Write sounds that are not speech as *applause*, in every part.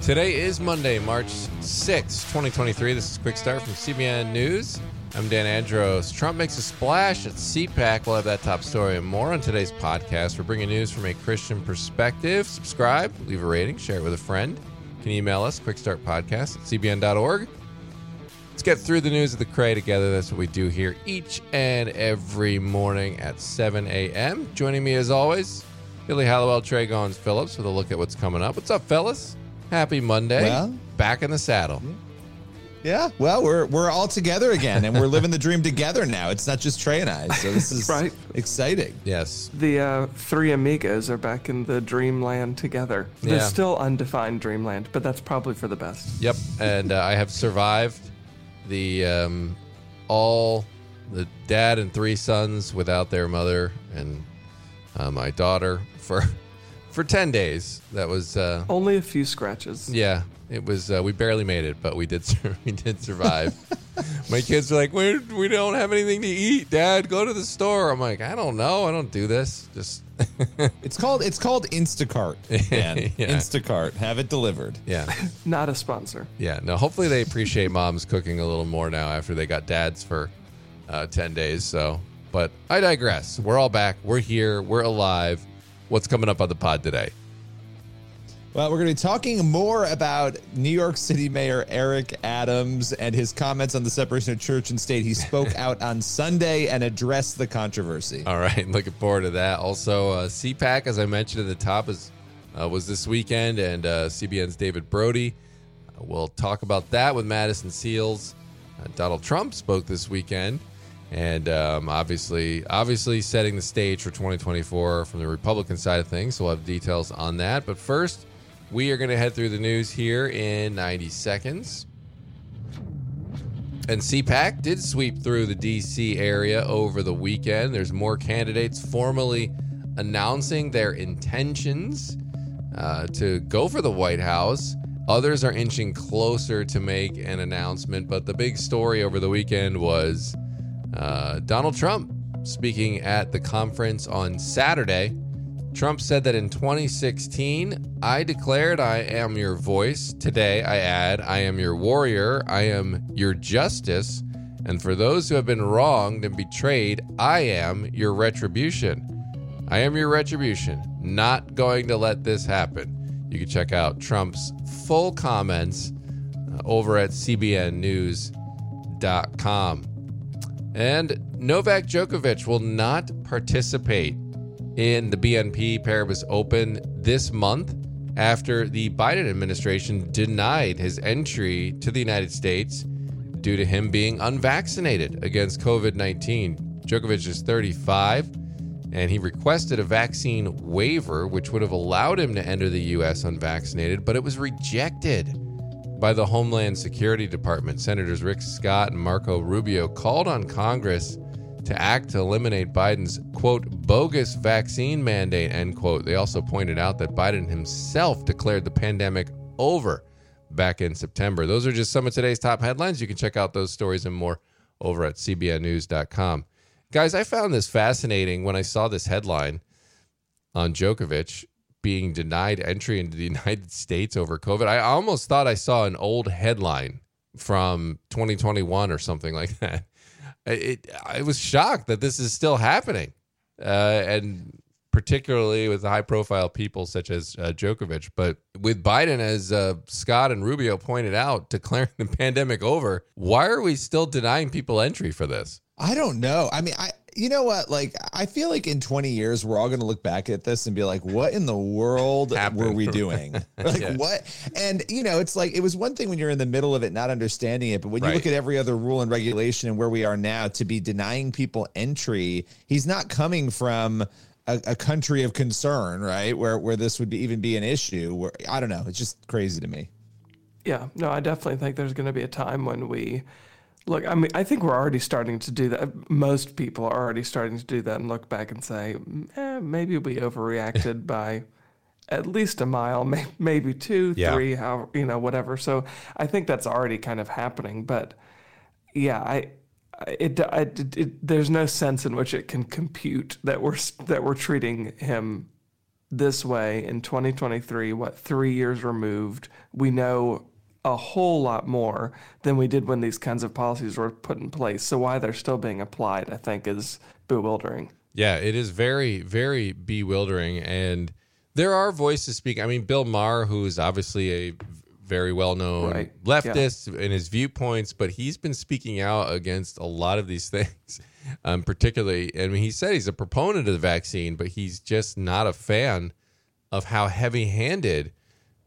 Today is Monday, March 6, 2023. This is Quick Start from CBN News. I'm Dan Andros. Trump makes a splash at CPAC. We'll have that top story and more on today's podcast. We're bringing news from a Christian perspective. Subscribe, leave a rating, share it with a friend. You can email us, quickstartpodcast at cbn.org. Let's get through the news of the Cray together. That's what we do here each and every morning at 7 a.m. Joining me as always, Billy Hallowell, Trey Gons Phillips with a look at what's coming up. What's up, fellas? Happy Monday. Well- Back in the saddle. Yeah, well, we're we're all together again, and we're living the dream together now. It's not just Trey and I, so this is *laughs* Right. exciting. Yes. The uh, three amigos are back in the dreamland together. Yeah. There's still undefined dreamland, but that's probably for the best. Yep. And uh, I have survived the um, all the dad and three sons without their mother and uh, my daughter for for 10 days. That was uh, Only a few scratches. yeah. It was uh, we barely made it, but we did *laughs* sur- we did survive. my kids were like, "We we don't have anything to eat, Dad. Go to the store." I'm like, "I don't know. I don't do this. Just *laughs* It's called it's called Instacart. *laughs* Dan. Yeah. Instacart, have it delivered. yeah." Not a sponsor. Yeah, no. Hopefully they appreciate mom's cooking a little more now after they got dad's for uh, ten days. So, but I digress. We're all back. We're here. We're alive. What's coming up on the pod today? Well, we're going to be talking more about New York City Mayor Eric Adams and his comments on the separation of church and state. He spoke *laughs* out on Sunday and addressed the controversy. All right, *laughs* looking forward to that. Also, uh, CPAC, as I mentioned at the top, is uh, was this weekend, and uh, CBN's David Brody. Uh, we'll talk about that with Madison Seals. Uh, Donald Trump spoke this weekend, and um, obviously, obviously setting the stage for 2024 from the Republican side of things. So we'll have details on that. But first, we are going to head through the news here in 90 seconds. And CPAC did sweep through the DC area over the weekend. There's more candidates formally announcing their intentions uh, to go for the White House. Others are inching closer to make an announcement. But the big story over the weekend was uh, Donald Trump speaking at the conference on Saturday. Trump said that in 2016, I declared I am your voice. Today, I add, I am your warrior. I am your justice. And for those who have been wronged and betrayed, I am your retribution. I am your retribution. Not going to let this happen. You can check out Trump's full comments uh, over at cbnnews.com. And Novak Djokovic will not participate in the BNP Paribas Open this month after the Biden administration denied his entry to the United States due to him being unvaccinated against COVID 19. Djokovic is 35 and he requested a vaccine waiver, which would have allowed him to enter the U.S. unvaccinated, but it was rejected by the Homeland Security Department. Senators Rick Scott and Marco Rubio called on Congress to act to eliminate Biden's quote bogus vaccine mandate end quote. They also pointed out that Biden himself declared the pandemic over back in September. Those are just some of today's top headlines. You can check out those stories and more over at cbnnews.com. Guys, I found this fascinating when I saw this headline on Djokovic being denied entry into the *laughs* United States over COVID. I almost thought I saw an old headline from 2021 or something like *laughs* that. It, I was shocked that this is still happening, uh, and particularly with high profile people such as uh, Djokovic. But with Biden, as uh, Scott and Rubio pointed out, *laughs* declaring the pandemic over, why are we still denying people entry for this? I don't know. I mean, I you know what? Like, I feel like in 20 years we're all going to look back at this and be like, "What in the world Happened. were we doing? *laughs* *laughs* like, Yeah. what?" And you know, it's like it was one thing when you're in the middle of it, not understanding it, but when Right. you look at every other rule and regulation and where we are now, to be denying people entry, he's not coming from. A, a country of concern, right? Where where this would be even be an issue. Where I don't know, it's just crazy to me. Yeah, no, I definitely think there's going to be a time when we look. I mean, I think we're already starting to do that. Most people are already starting to do that and look back and say, eh, maybe we overreacted *laughs* by at least a mile, may, maybe two, Yeah. three, how you know, whatever. So I think that's already kind of happening. But yeah, I. It, I, it, it there's no sense in which it can compute that we're that we're treating him this way in 2023, what, three years removed, we know a whole lot more than we did when these kinds of policies were put in place. So why they're still being applied, I think, is bewildering. Yeah, it is very, very bewildering. And there are voices speaking. I mean, Bill Maher, who is obviously a very well known Right. leftist in his viewpoints, but he's been speaking out against a lot of these *laughs* things. Um, particularly, I mean, he said he's a proponent of the vaccine, but he's just not a fan of how heavy handed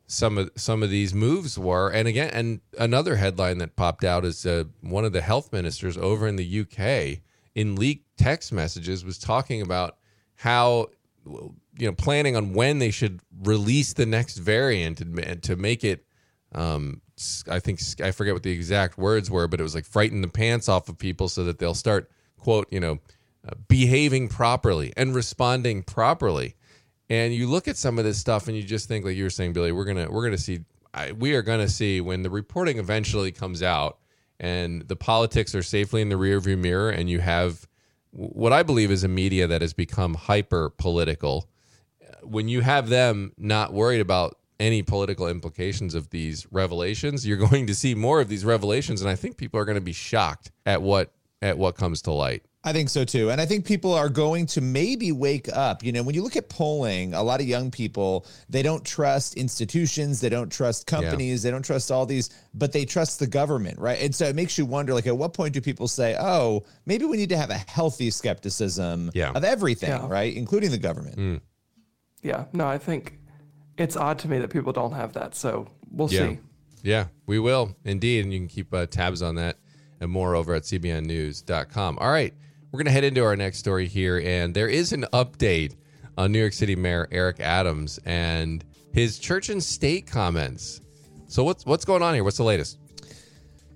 some of some of these moves were. And again, and another headline that popped out is uh, one of the health ministers over in the UK in leaked text messages was talking about how you know planning on when they should release the next variant and, to make it um I think I forget what the exact words were, but it was like frighten the pants off of people so that they'll start quote you know uh, behaving properly and responding properly. And you look at some of this stuff and you just think, like you were saying, Billy, we're gonna we're gonna see, I, we are gonna see when the reporting eventually comes out and the politics are safely in the rearview mirror, and you have what I believe is a media that has become hyper political. Uh, when you have them not worried about any political implications of these revelations, you're *laughs* going to see more of these revelations, and I think people are going to be shocked at what at what comes to light. I think so too. And I think people are going to maybe wake up. You know, when you look at polling, a lot of young people, they don't trust institutions, they don't trust companies, they don't trust all these, but they trust the government, right? And so it makes you wonder like, at what point do people say, oh, maybe we need to have a healthy skepticism Yeah. of everything, Yeah. right? Including the government. Yeah, no, I think it's odd to me that people don't have that. So we'll Yeah. see. Yeah, we will indeed. And you can keep uh, tabs on that and more over at cbnnews.com. All right, we're going to head into our next story here. And there is an update on New York City Mayor Eric Adams and his church and state comments. So, what's, what's going on here? What's the latest?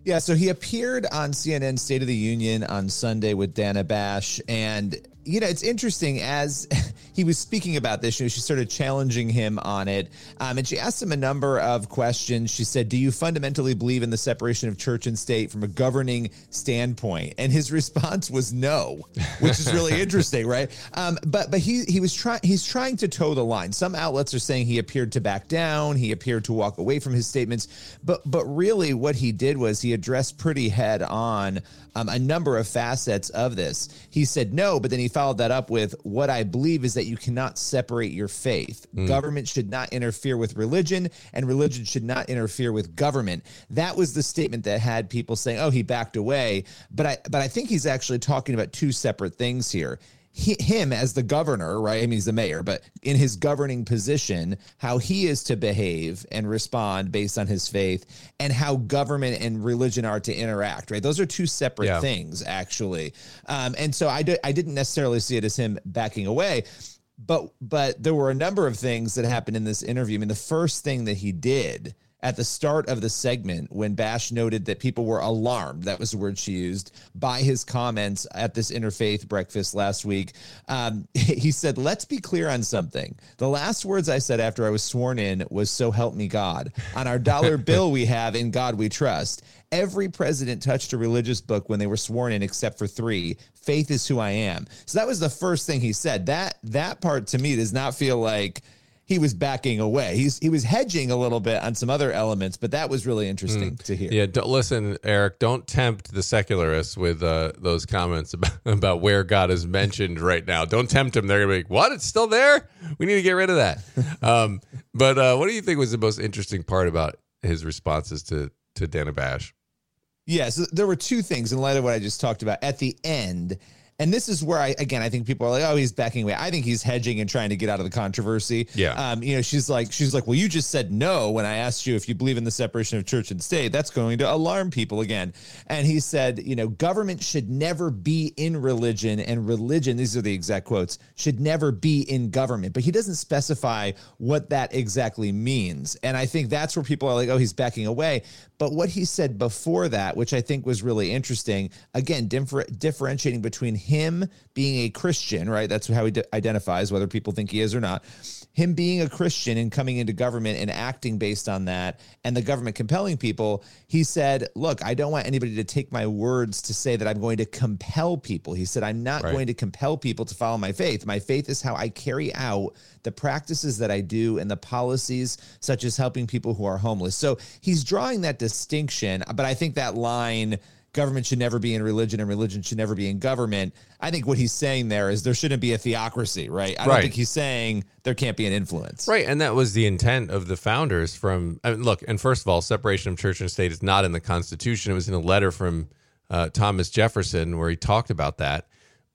Yeah, so he appeared on CNN State of the Union on Sunday with Dana Bash. And, you know, it's interesting as *laughs* he was speaking about this, you know, she started challenging him on it. Um, and she asked him a number of questions. She said, Do you fundamentally believe in the separation of church and state from a governing standpoint? And his *laughs* response was no, which is really *laughs* interesting, right? Um, but but he he was trying he's trying to toe the line. Some outlets are saying he appeared to back down, he appeared to walk away from his statements, but but really what he did was he addressed pretty head on um, a number of facets of this. He said no, but then he followed that up with what I believe is that you cannot separate your faith. Mm. Government should not interfere with religion, and religion should not interfere with government. That was the statement that had people saying, "Oh, he backed away." But I but I think he's actually talking about two separate things here he, him as the governor, right? I mean, he's the mayor, but in his governing position, how he is to behave and respond based on his faith, and how government and religion are to interact, right? Those are two separate Yeah. things, actually. Um, and so I, do, I didn't necessarily see it as him backing away. But but there were a number of things that happened in this interview. I mean, the first thing that he did at the start of the segment when Bash noted that people were alarmed, that was the word she used, by his comments at this interfaith breakfast last week. Um, *laughs* he said, Let's be clear on something. The last words I said after I was sworn in was, So help me God. On our dollar *laughs* bill we have, In God we trust. Every president touched a religious book when they were sworn in, except for three. Faith is who I am. So that was the first thing he said. That that part to me does not feel like he was backing away. He's he was hedging a little bit on some other elements, but that was really interesting to hear. Yeah, don't, listen, Eric, don't tempt the secularists with uh, those comments *laughs* about, about where God is mentioned right now. Don't tempt them. They're to be like, what? It's still there? We need to get rid of that. *laughs* um, but uh, what do you think was the most interesting part about his responses to, to Dana Bash? Yeah, so there were two things in light of what I just talked about at the end. And this is where I again I think people are like, oh, he's backing away. I think he's hedging and trying to get out of the controversy. Yeah. Um, you know, she's like, she's like, well, you just said no when I asked you if you believe in the separation of church and state. That's going to alarm people again. And he said, you know, government should never be in religion, and religion, these are the exact quotes, should never be in government. But he doesn't specify what that exactly means. And I think that's where people are like, oh, he's backing away. But what he said before that, which I think was really interesting, again, differ- differentiating between him being a Christian, right? That's how he d- identifies, whether people think he is or not, him being a Christian and coming into government and acting based on that, and the government compelling people, he said, Look, I don't want anybody to take my words to say that I'm going to compel people. He said, I'm not Right. going to compel people to follow my faith. My faith is how I carry out the practices that I do and the policies, such as helping people who are homeless. So he's drawing that distinction, but I think that line, government should never be in religion and religion should never be in government. I think what he's saying there is there shouldn't be a theocracy, right? I don't think he's saying there can't be an influence. Right, and that was the intent of the founders. From I mean, look, and first of all, separation of church and state is not in the Constitution. It was in a letter from uh, Thomas Jefferson where he talked about that.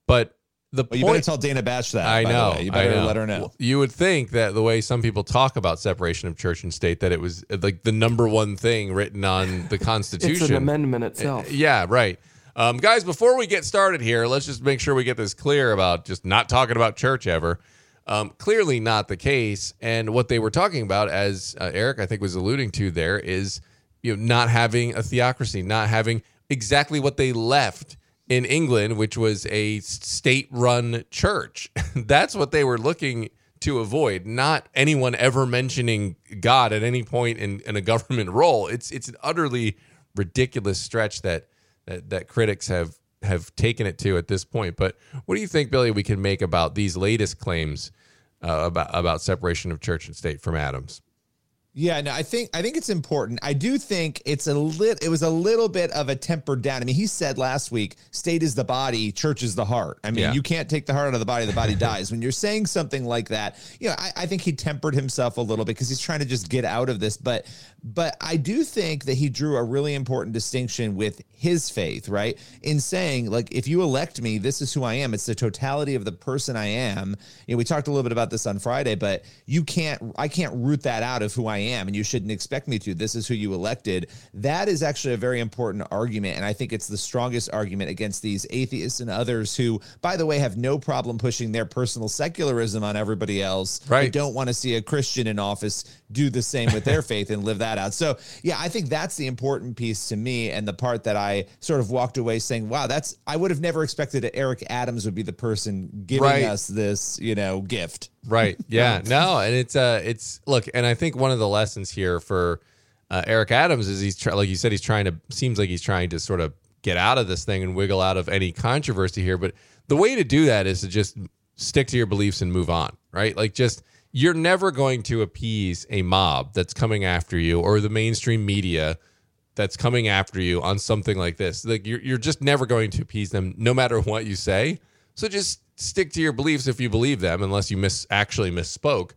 But the Well, you better point, tell Dana Bash that. I know. You better know. let her know. You would think that the way some people talk about separation of church and state, that it was uh, like the number one thing written on the *laughs* Constitution. It's Constitution. an amendment itself. Yeah, right. Um, guys, before we get started here, let's just make sure we get this clear about just not talking about church ever. Um, clearly not the case. And what they were talking about, as uh, Eric I think was alluding to there, is you know not having a theocracy, not having exactly what they left in England, which was a state-run church. *laughs* That's what they were looking to avoid. Not anyone ever mentioning God at any point in, in a government role. It's it's an utterly ridiculous stretch that that, that critics have have taken it to at this point. But what do you think, Billy, we can make about these latest claims uh, about about separation of church and state from Adams? Yeah, no, I think I think it's important. I do think it's a lit. It was a little bit of a tempered down. I mean, he said last week, "State is the body, church is the heart." I mean, Yeah. you can't take the heart out of the body; the body *laughs* dies. When you're saying something like that, you know, I, I think he tempered himself a little bit because he's trying to just get out of this. But, but I do think that he drew a really important distinction with his faith, right? In saying, like, if you elect me, this is who I am. It's the totality of the person I am. You know, we talked a little bit about this on Friday, but you can't, I can't root that out of who I am, and you shouldn't expect me to. This is who you elected. That is actually a very important argument, and I think it's the strongest argument against these atheists and others who, by the way, have no problem pushing their personal secularism on everybody else. They Right. don't want to see a Christian in office do the same with their *laughs* faith and live that out. So, yeah, I think that's the important piece to me, and the part that I sort of walked away saying, "Wow, that's I would have never expected that Eric Adams would be the person giving Right. us this, you know, gift." Right. *laughs* Yeah. no, and it's uh it's look, and I think one of the lessons here for uh, Eric Adams is he's try, like you said he's trying to seems like he's trying to sort of get out of this thing and wiggle out of any controversy here, but the way to do that is to just stick to your beliefs and move on, right? Like just you're never going to appease a mob that's coming after you or the mainstream media that's coming after you on something like this. Like you're you're just never going to appease them no matter what you say. So just stick to your beliefs if you believe them unless you miss actually misspoke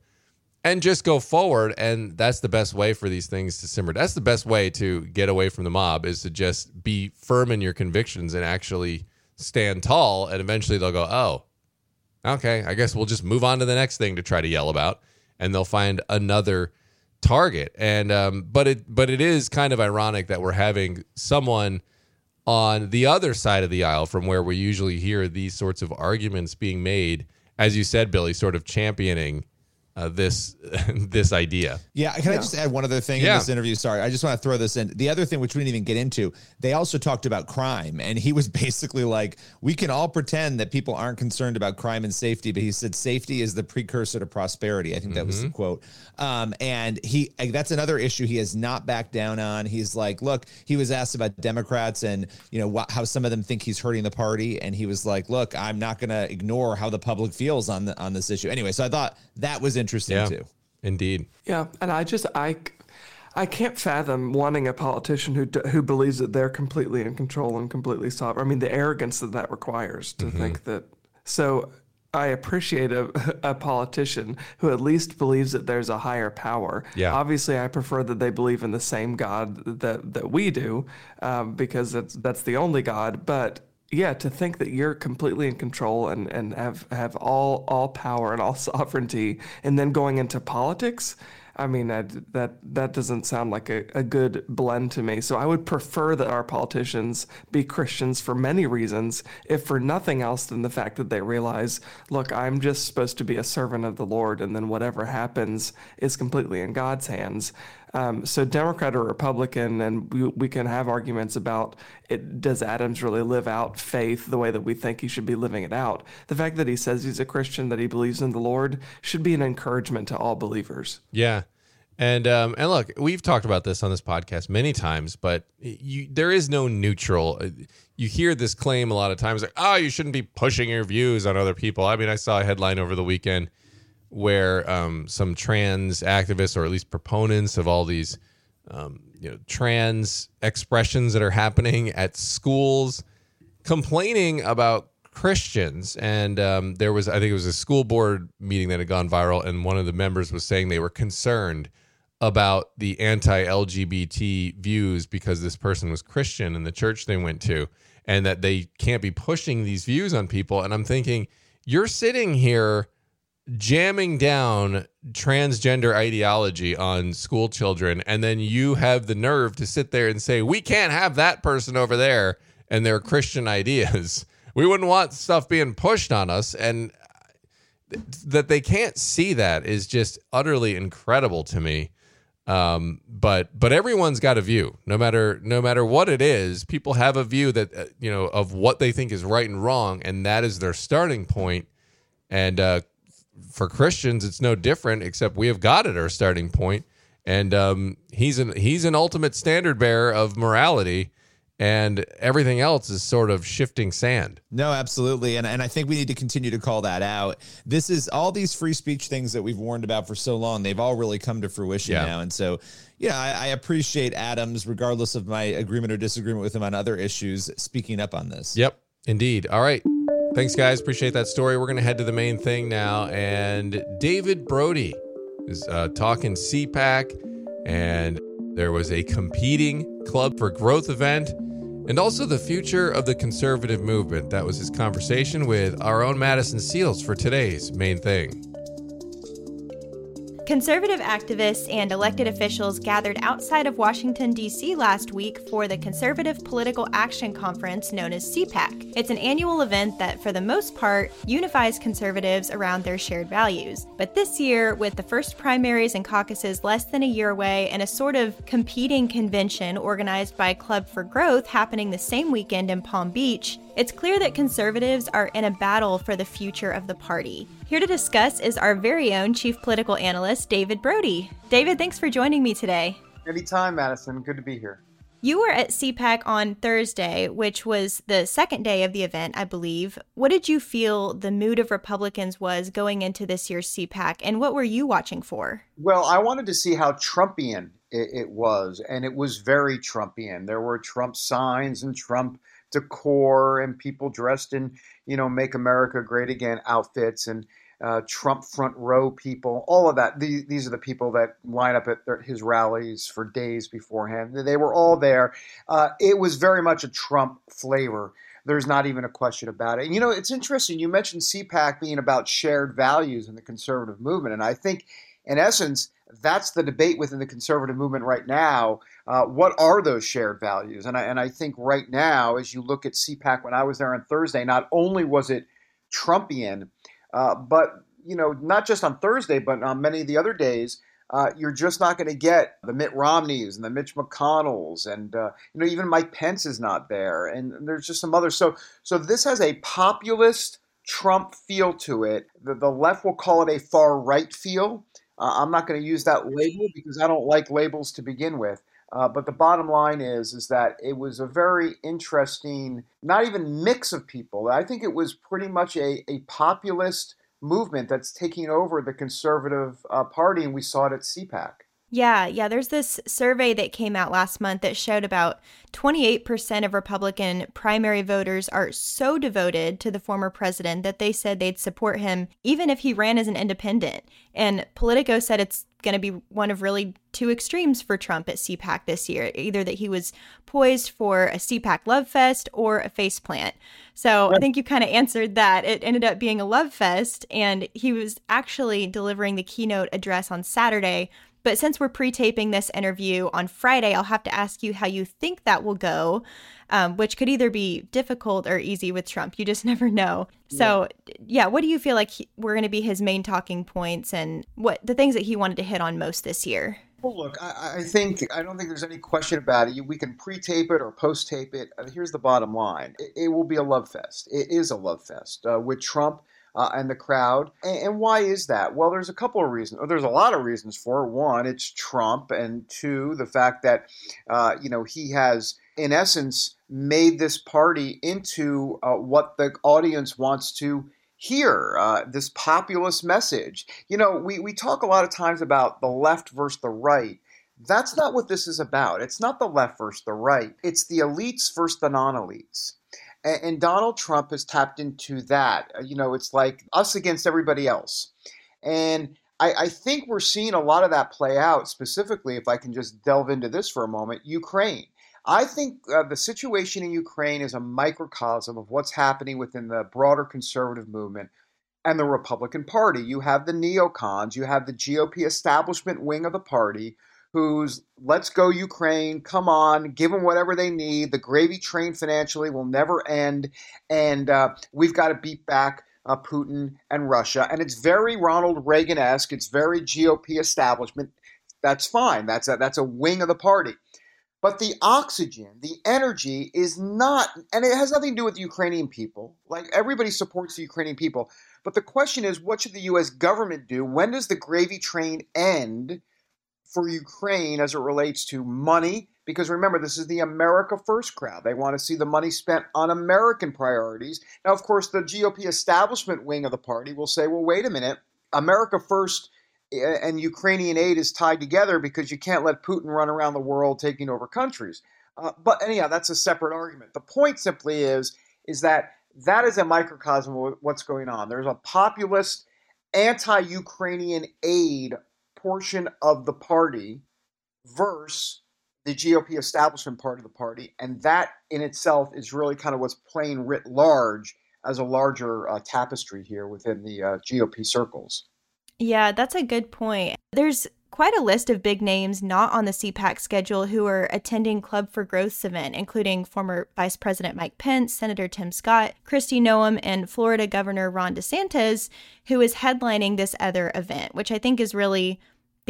and just go forward and that's the best way for these things to simmer. That's the best way to get away from the mob is to just be firm in your convictions and actually stand tall and eventually they'll go, "Oh, okay, I guess we'll just move on to the next thing to try to yell about, and they'll find another target. And um, but it but it is kind of ironic that we're having someone on the other side of the aisle from where we usually hear these sorts of arguments being made, as you said, Billy, sort of championing uh, this *laughs* this idea. Yeah, can I just add one other thing Yeah. in this interview? Sorry, I just want to throw this in. The other thing, which we didn't even get into, they also talked about crime, and he was *laughs* basically like, "We can all pretend that people aren't concerned about crime and safety," but he said safety is the precursor to prosperity. I think that was the quote. Um, and he that's another issue he has not backed down on. He's like, "Look," he was asked about Democrats and you know wh- how some of them think he's hurting the party, and he was like, "Look, I'm not going to ignore how the public feels on the on this issue." Anyway, so I thought that was interesting Yeah, too. indeed. Yeah, and I just I I can't fathom wanting a politician who who believes that they're completely in control and completely sovereign. I mean, the arrogance that that requires to think that. So I appreciate a, *laughs* a politician who at least believes that there's a higher power. Yeah. Obviously, I prefer that they believe in the same God that that we do, um, because that's that's the only God. But yeah, to think that you're completely in control and, and have, have all all power and all *laughs* sovereignty, and then going into politics, I mean that that that doesn't sound like a, a good blend to me. So I would prefer that our politicians be Christians for many reasons, if for nothing else than the fact that they realize, look, I'm just supposed to be a servant of the Lord, and then whatever happens is completely in God's hands. Um, so Democrat or Republican, and we, we can have arguments about it. Does Adams really live out faith the way that we think he should be living it out? The fact that he says he's a Christian, that he believes in the Lord, should be an encouragement to all believers. Yeah. And um, and look, we've talked about this on this podcast many times, but you, there is no neutral. You hear this claim a lot of times, like, "Oh, you shouldn't be pushing your views on other people." I mean, I saw a headline over the weekend where um, some trans activists, or at least proponents of all these, um, you know, trans expressions that are happening at schools, complaining about Christians. And um, there was, I think it was a school board meeting that had gone viral, and one of the members was saying they were concerned about the anti-LGBT views because this person was Christian in the church they went to, and that they can't be pushing these views on people. And I'm thinking, you're sitting here jamming down transgender ideology on school children and then you have the nerve to sit there and say we can't have that person over there and their christian *laughs* ideas. We wouldn't want stuff being pushed on us. And that they can't see that is just utterly incredible to me. Um, but but everyone's got a view. No matter no matter what it is people have a view that uh, you know of what they think is right and wrong and that is their starting point. And uh, for Christians, it's no different, except we have God at our starting point, and um, he's an he's an ultimate standard bearer of morality, and everything else is sort of shifting sand. No, absolutely, and and I think we need to continue to call that out. This is all these free speech things that we've warned about for so long; they've all really come to fruition yeah. now, and so. Yeah, I, I appreciate Adams, regardless of my agreement or disagreement with him on other issues, speaking up on this. Yep, indeed. All right. Thanks, guys. Appreciate that story. We're going to head to the main thing now. And David Brody is uh, talking CPAC, and there was a competing Club for Growth event, and also the future of the conservative movement. That was his conversation with our own Madison Seals for today's main thing. Conservative activists and elected officials gathered outside of Washington, D.C. last week for the Conservative Political Action Conference known as CPAC. It's an annual event that, for the most part, unifies conservatives around their shared values. But this year, with the first primaries and caucuses less than a year away and a sort of competing convention organized by Club for Growth happening the same weekend in Palm Beach, it's clear that conservatives are in a battle for the future of the party. Here to discuss is our very own chief political analyst, David Brody. David, thanks for joining me today. Anytime, Madison. Good to be here. You were at CPAC on Thursday, which was the second day of the event, I believe. What did you feel the mood of Republicans was going into this year's CPAC, and what were you watching for? Well, I wanted to see how Trumpian it, it was, and it was very Trumpian. There were Trump signs and Trump decor and people dressed in, you know, make America great again outfits and uh, Trump front row people, all of that. These, these are the people that line up at their, his rallies for days beforehand. They were all there. Uh, it was very much a Trump flavor. There's not even a question about it. And, you know, it's interesting. You mentioned CPAC being about shared values in the conservative movement. And I think, in essence, that's the debate within the conservative movement right now. Uh, what are those shared values? And I, and I think right now, as you look at CPAC, when I was there on Thursday, not only was it Trumpian, uh, but you know, not just on Thursday, but on many of the other days, uh, you're just not going to get the Mitt Romneys and the Mitch McConnells, and uh, you know, even Mike Pence is not there, and there's just some others. So, so this has a populist Trump feel to it. The, the left will call it a far right feel. Uh, I'm not going to use that label because I don't like labels to begin with. Uh, but the bottom line is, is that it was a very interesting, not even mix of people. I think it was pretty much a, a populist movement that's taking over the conservative uh, party, and we saw it at CPAC. Yeah, yeah. There's this survey that came out last month that showed about 28% of Republican primary voters are so devoted to the former president that they said they'd support him even if he ran as an independent. And Politico said it's going to be one of really two extremes for Trump at CPAC this year either that he was poised for a CPAC love fest or a face plant. So I think you kind of answered that. It ended up being a love fest, and he was actually delivering the keynote address on Saturday but since we're pre taping this interview on Friday, I'll have to ask you how you think that will go, um, which could either be difficult or easy with Trump. You just *laughs* never know. So, yeah, yeah what do you feel like he, were going to be his main talking points and what the things that he wanted to hit on most this year? Well, look, I, I, think I don't think there's any question about it. We can pre-tape it or post-tape it. Uh, here's the bottom line: it, it, will be a love fest. It is a love fest uh, with Trump uh, and the crowd. And, and, why is that? Well, there's a couple of reasons. Or There's a lot of reasons for it. One, it's Trump, and two, the fact that uh, you know he has, in essence, made this party into uh, what the audience wants to hear uh, this populist message. You know, we, we talk a lot of times about the left versus the right. That's not what this is about. It's not the left versus the right. It's the elites versus the non elites. And, and, Donald Trump has tapped into that. Uh, you know, it's like us against everybody else. And I, I think we're seeing a lot of that play out, specifically, if I can just delve into this for a moment Ukraine. I think uh, the situation in Ukraine is a microcosm of what's happening within the broader conservative movement and the Republican Party. You have the neocons, you have the GOP establishment wing of the party who's let's go Ukraine, come on, give them whatever they need. The gravy train financially will never end, and uh, we've got to beat back uh, Putin and Russia. And it's very Ronald Reagan esque. It's very GOP establishment. That's fine. That's a, that's a wing of the party. But the oxygen, the energy is not, and it has nothing to do with the Ukrainian people. Like everybody supports the Ukrainian people. But the question is, what should the U.S. government do? When does the gravy train end for Ukraine as it relates to money? Because remember, this is the America First crowd. They want to see the money spent on American priorities. Now, of course, the GOP establishment wing of the party will say, well, wait a minute. America First and Ukrainian aid is tied together because you can't let Putin run around the world taking over countries. Uh, but anyhow, that's a separate argument. The point simply is is that that is a microcosm of what's going on. There's a populist, anti-Ukrainian aid portion of the party versus the GOP establishment part of the party, and that in itself is really kind of what's playing writ large as a larger uh, tapestry here within the uh, GOP circles. Yeah, that's a good point. There's quite a list of big names not on the CPAC schedule who are attending Club for Growth's event, including former Vice President Mike Pence, Senator Tim Scott, Kristi Noem, and Florida Governor Ron DeSantis, who is headlining this other event, which I think is really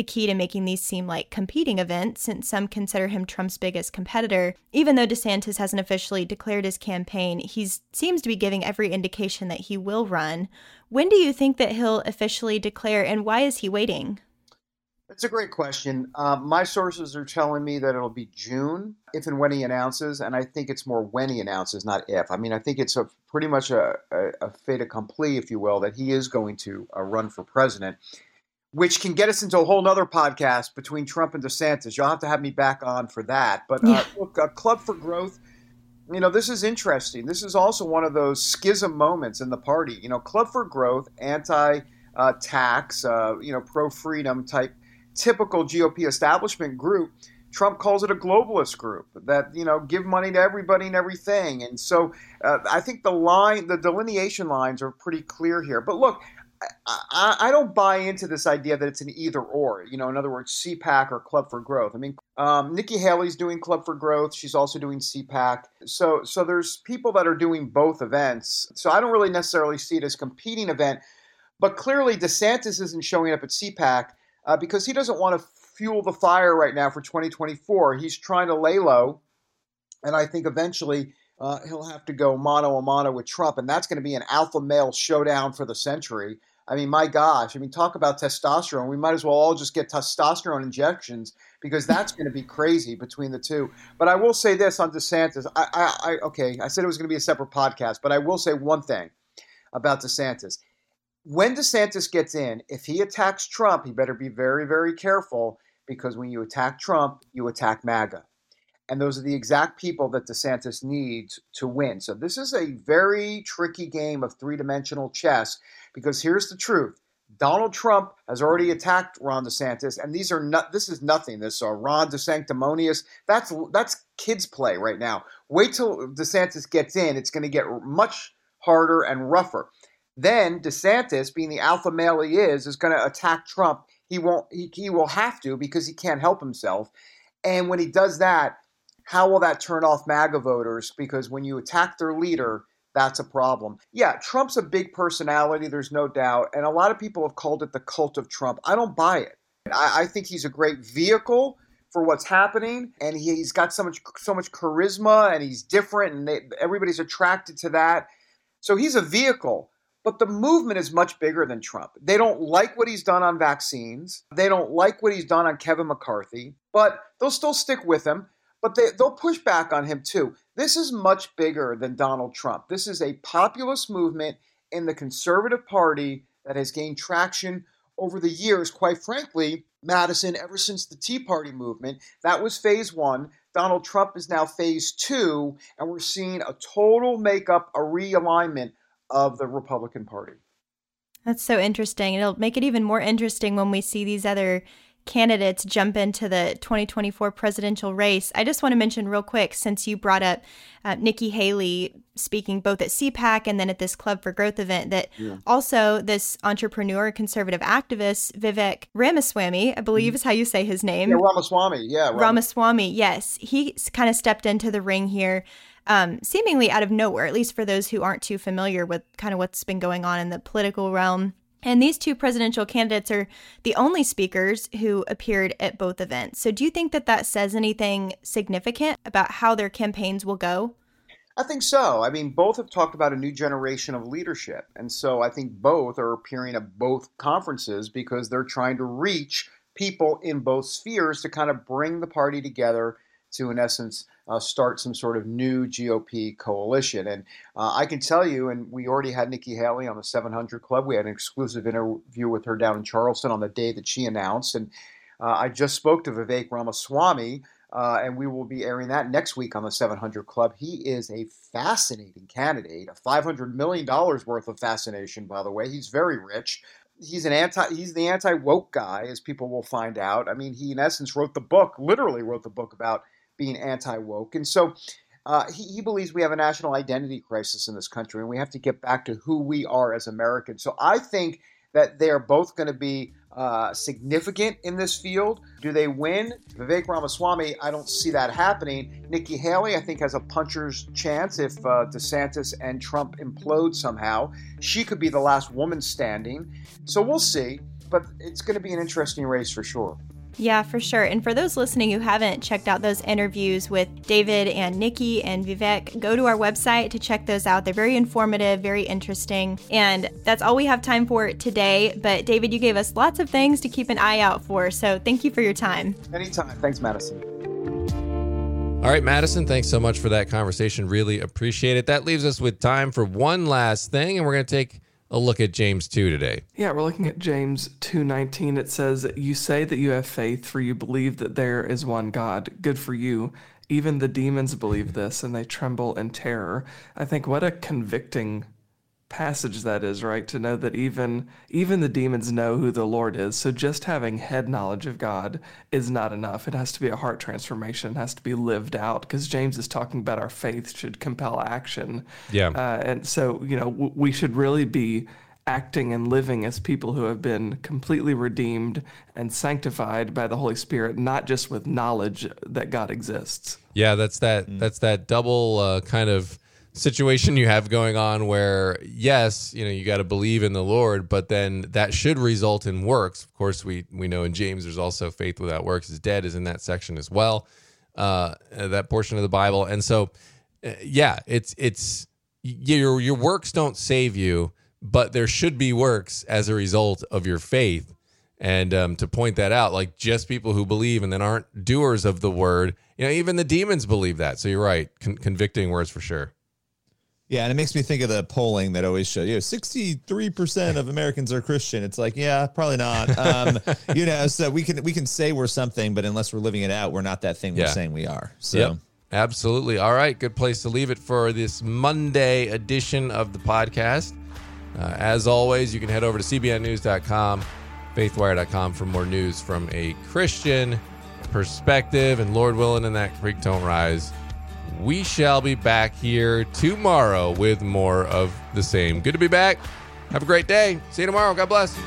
the key to making these seem like competing events, since some consider him Trump's biggest competitor. Even though DeSantis hasn't officially declared his campaign, he seems to be giving every indication that he will run. When do you think that he'll officially declare, and why is he waiting? That's a great question. Uh, my sources are telling me that it'll be June, if and when he announces, and I think it's more when he announces, not if. I mean, I think it's a pretty much a, a, a fait accompli, if you will, that he is going to uh, run for president which can get us into a whole nother podcast between Trump and DeSantis. You'll have to have me back on for that. But uh, look, a Club for Growth, you know, this is interesting. This is also one of those schism moments in the party. You know, Club for Growth, anti uh, tax, uh, you know, pro freedom type, typical GOP establishment group. Trump calls it a globalist group that you know give money to everybody and everything, and so uh, I think the line, the delineation lines are pretty clear here. But look, I, I, don't buy into this idea that it's an either or. You know, in other words, CPAC or Club for Growth. I mean, um, Nikki Haley's doing Club for Growth. She's also doing CPAC. So, so there's people that are doing both events. So I don't really necessarily see it as competing event. But clearly, DeSantis isn't showing up at CPAC uh, because he doesn't want to fuel the fire right now for 2024. He's trying to lay low, and I think eventually uh, he'll have to go mano a mano with Trump, and that's going to be an alpha male showdown for the century. I mean, my gosh, I mean, talk about testosterone. We might as well all just get testosterone injections because *laughs* that's going to be crazy between the two. But I will say this on DeSantis. I, I, I okay, I said it was going to be a separate podcast, but I will say one thing about DeSantis. When DeSantis gets in, if he attacks Trump, he better be very, very careful because when you attack Trump, you attack MAGA. And those are the exact people that DeSantis needs to win. So this is a very tricky game of three dimensional chess because here's the truth. Donald Trump has already attacked Ron DeSantis, and these are not. This is nothing. This uh, Ron DeSanctimonious. That's that's kids play right now. Wait till DeSantis gets in. It's going to get much harder and rougher. Then DeSantis, being the alpha male he is, is going to attack Trump. He won't. He, he will have to because he can't help himself. And when he does that, how will that turn off MAGA voters? Because when you attack their leader, that's a problem. Yeah, Trump's a big personality, there's no doubt. And a lot of people have called it the cult of Trump. I don't buy it. I, I think he's a great vehicle for what's happening, and he, has got so much so much charisma, and he's different, and they, everybody's attracted to that. So he's a vehicle. But the movement is much bigger than Trump. They don't like what he's done on vaccines. They don't like what he's done on Kevin McCarthy, but they'll still stick with him. But they, they'll push back on him too. This is much bigger than Donald Trump. This is a populist movement in the conservative party that has gained traction over the years, quite frankly, Madison, ever since the Tea Party movement. That was phase one. Donald Trump is now phase two, and we're seeing a total makeup, a realignment of the Republican Party. That's so interesting. It'll make it even more interesting when we see these other candidates jump into the 2024 presidential race. I just want to mention real quick, since you brought up uh, Nikki Haley speaking both at CPAC and then at this Club for Growth event, that yeah. also this entrepreneur, conservative activist, Vivek Ramaswamy, I believe mm-hmm. is how you say his name. Yeah, Ramaswamy. Yeah. Ramaswamy. Ramaswamy yes. He kind of stepped into the ring here. Um, seemingly out of nowhere, at least for those who aren't too familiar with kind of what's been going on in the political realm. And these two presidential candidates are the only speakers who appeared at both events. So, do you think that that says anything significant about how their campaigns will go? I think so. I mean, both have talked about a new generation of leadership. And so I think both are appearing at both conferences because they're trying to reach people in both spheres to kind of bring the party together to, in essence, uh, start some sort of new GOP coalition. And uh, I can tell you, and we already had Nikki Haley on the 700 Club. We had an exclusive interview with her down in Charleston on the day that she announced. And uh, I just spoke to Vivek Ramaswamy. Uh, and we will be airing that next week on the 700 Club. He is a fascinating candidate, a 500 million dollars worth of fascination. By the way, he's very rich he's an anti he's the anti woke guy as people will find out i mean he in essence wrote the book literally wrote the book about being anti woke. And so uh, he, he, believes we have a national identity crisis in this country and we have to get back to who we are as Americans. So I think that they are both going to be uh, significant in this field. Do they win? Vivek Ramaswamy, I don't see that happening. Nikki Haley, I think, has a puncher's chance if uh, DeSantis and Trump implode somehow. She could be the last woman standing. So we'll see. But it's going to be an interesting race for sure. Yeah, for sure. And for those listening who haven't checked out those interviews with David and Nikki and Vivek, go to our website to check those out. They're very informative, very interesting. And that's all we have time for today. But David, you gave us lots of things to keep an eye out for. So thank you for your time. Anytime. Thanks, Madison. All right, Madison, thanks so much for that conversation. Really appreciate it. That leaves us with time for one last thing, and we're going to take a look at James 2 today. Yeah, we're looking at James 2:19. It says, "You say that you have faith, for you believe that there is one God. Good for you. Even the demons believe this, and they tremble in terror." I think what a convicting passage that is, right? To know that even even the demons know who the Lord is. So just having head knowledge of God is not enough. It has to be a heart transformation. It has to be lived out because James is talking about our faith should compel action. Yeah. Uh, and so you know w- we should really be acting and living as people who have been completely redeemed and sanctified by the Holy Spirit, not just with knowledge that God exists. Yeah, that's that. Mm. That's that double uh, kind of situation you have going on where yes you know you got to believe in the lord but then that should result in works. Of course we we know in james there's also faith without works. Is dead is in that section as well uh that portion of the bible. And so uh, yeah it's it's your your works don't save you but there should be works as a result of your faith. And um, to point that out like just people who believe and then aren't doers of the word you know even the demons believe that. So you're right Con- convicting words for sure yeah, and it makes me think of the polling that always shows, you know, 63% of Americans are Christian. It's like, yeah, probably not. Um, *laughs* you know, so we can we can say we're something, but unless we're living it out, we're not that thing yeah. we're saying we are. So yep. Absolutely. All right, good place to leave it for this Monday edition of the podcast. Uh, as always, you can head over to cbnnews.com, faithwire.com for more news from a Christian perspective. And Lord willing, in that creek don't rise we shall be back here tomorrow with more of the same. Good to be back. Have a great day. See you tomorrow. God bless.